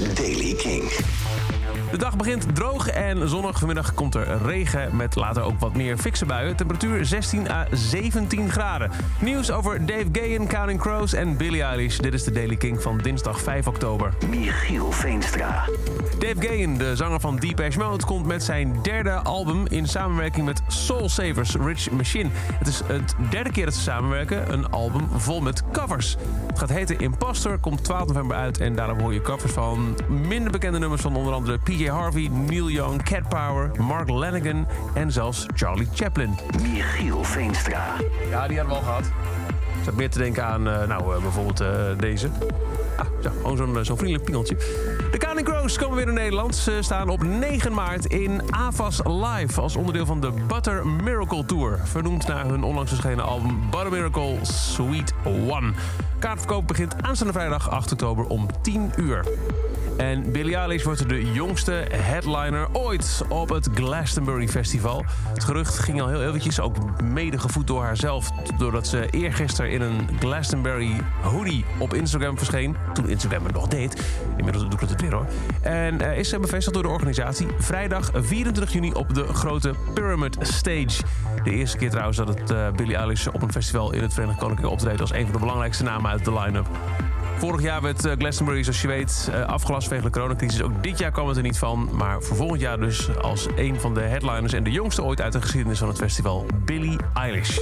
is Daily King. De dag begint droog en zonnig. Vanmiddag komt er regen met later ook wat meer fikse buien. Temperatuur 16 à 17 graden. Nieuws over Dave Gayen, Counting Crows en Billie Eilish. Dit is de Daily King van dinsdag 5 oktober. Michiel Veenstra. Dave Gayen, de zanger van Depeche Mode, komt met zijn derde album in samenwerking met Soul Savers Rich Machine. Het is het derde keer dat ze samenwerken, een album vol met covers. Het gaat heten Imposter, komt 12 november uit en daarop hoor je covers van minder bekende nummers van onder andere PJ Harvey, Neil Young, Cat Power, Mark Lanigan en zelfs Charlie Chaplin. Michiel Veenstra. Ja, die hadden we al gehad. Ik zat meer te denken aan, uh, nou, uh, bijvoorbeeld uh, deze. Ah, zo, gewoon zo'n zo vriendelijk pingeltje. De Counting Crows komen weer in Nederland. Ze staan op 9 maart in AVAS Live... als onderdeel van de Butter Miracle Tour. Vernoemd naar hun onlangs verschenen album Butter Miracle Sweet One. Kaartverkoop begint aanstaande vrijdag 8 oktober om 10 uur. En Billie Eilish wordt de jongste headliner ooit op het Glastonbury Festival. Het gerucht ging al heel eventjes, ook mede gevoed door haarzelf... doordat ze eergisteren in een Glastonbury hoodie op Instagram verscheen. Toen Instagram het nog deed. Inmiddels doet het het weer hoor. En uh, is ze bevestigd door de organisatie. Vrijdag 24 juni op de grote Pyramid Stage. De eerste keer trouwens dat het uh, Billie Eilish op een festival in het Verenigd Koninkrijk optreedt... als een van de belangrijkste namen uit de line-up. Vorig jaar werd Glastonbury, zoals je weet, afgelast vanwege de coronacrisis. Ook dit jaar kwam het er niet van. Maar voor volgend jaar dus als een van de headliners... en de jongste ooit uit de geschiedenis van het festival, Billie Eilish.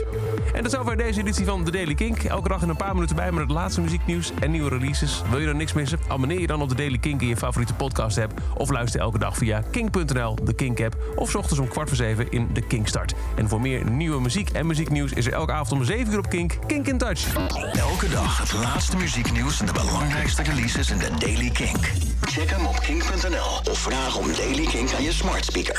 En dat is over deze editie van The Daily Kink. Elke dag in een paar minuten bij met het laatste muzieknieuws en nieuwe releases. Wil je er niks missen? Abonneer je dan op The Daily Kink in je favoriete podcast app. Of luister elke dag via kink.nl, de Kink app. Of s ochtends om kwart voor zeven in de Kinkstart. En voor meer nieuwe muziek en muzieknieuws is er elke avond om 7 uur op Kink. Kink in Touch. Elke dag het laatste muzieknieuws de belangrijkste releases in de Daily Kink. Check hem op kink.nl of vraag om Daily Kink aan je smart speaker.